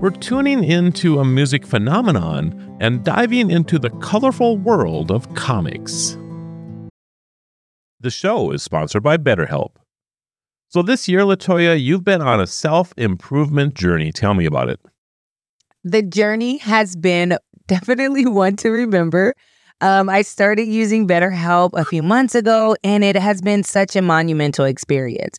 we're tuning into a music phenomenon and diving into the colorful world of comics. The show is sponsored by BetterHelp. So this year, Latoya, you've been on a self-improvement journey. Tell me about it. The journey has been definitely one to remember. Um, I started using BetterHelp a few months ago, and it has been such a monumental experience.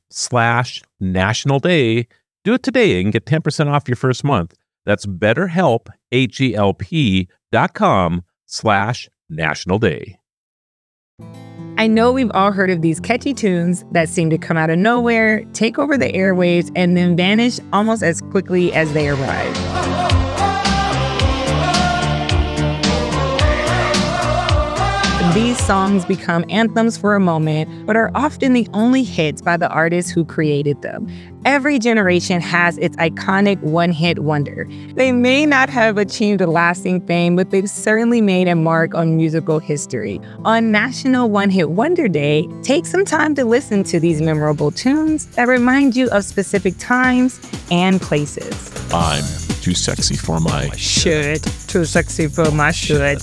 slash national day. Do it today and get 10% off your first month. That's betterhelp, H-E-L-P dot com slash national day. I know we've all heard of these catchy tunes that seem to come out of nowhere, take over the airwaves, and then vanish almost as quickly as they arrive. Songs become anthems for a moment, but are often the only hits by the artists who created them. Every generation has its iconic one hit wonder. They may not have achieved a lasting fame, but they've certainly made a mark on musical history. On National One Hit Wonder Day, take some time to listen to these memorable tunes that remind you of specific times and places. I'm too sexy for my Should. Too sexy for my should.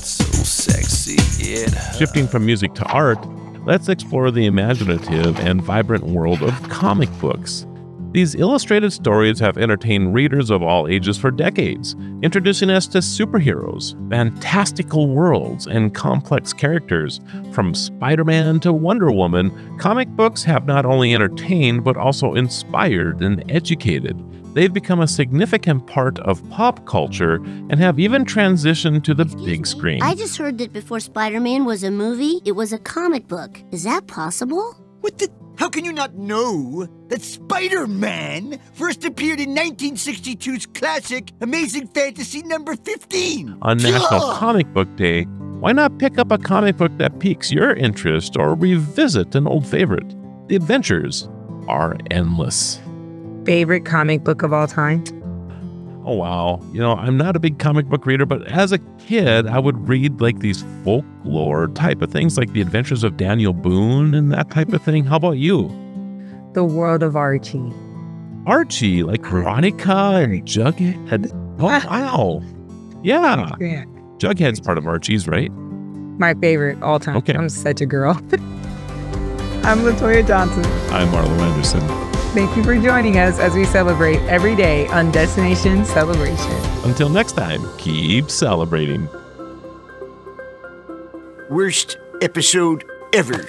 Shifting from music to art, let's explore the imaginative and vibrant world of comic books. These illustrated stories have entertained readers of all ages for decades, introducing us to superheroes, fantastical worlds, and complex characters. From Spider Man to Wonder Woman, comic books have not only entertained but also inspired and educated. They've become a significant part of pop culture and have even transitioned to the big screen. I just heard that before Spider Man was a movie, it was a comic book. Is that possible? What the? How can you not know that Spider Man first appeared in 1962's classic Amazing Fantasy number 15? on National Duh! Comic Book Day, why not pick up a comic book that piques your interest or revisit an old favorite? The adventures are endless. Favorite comic book of all time? Oh, wow. You know, I'm not a big comic book reader, but as a kid, I would read like these folklore type of things, like The Adventures of Daniel Boone and that type of thing. How about you? The World of Archie. Archie, like Veronica and Jughead. Oh, ah. wow. Yeah. Yeah. Jughead's part of Archie's, right? My favorite all time. Okay. I'm such a girl. I'm Latoya Johnson. I'm Marlo Anderson. Thank you for joining us as we celebrate every day on Destination Celebration. Until next time, keep celebrating. Worst episode ever.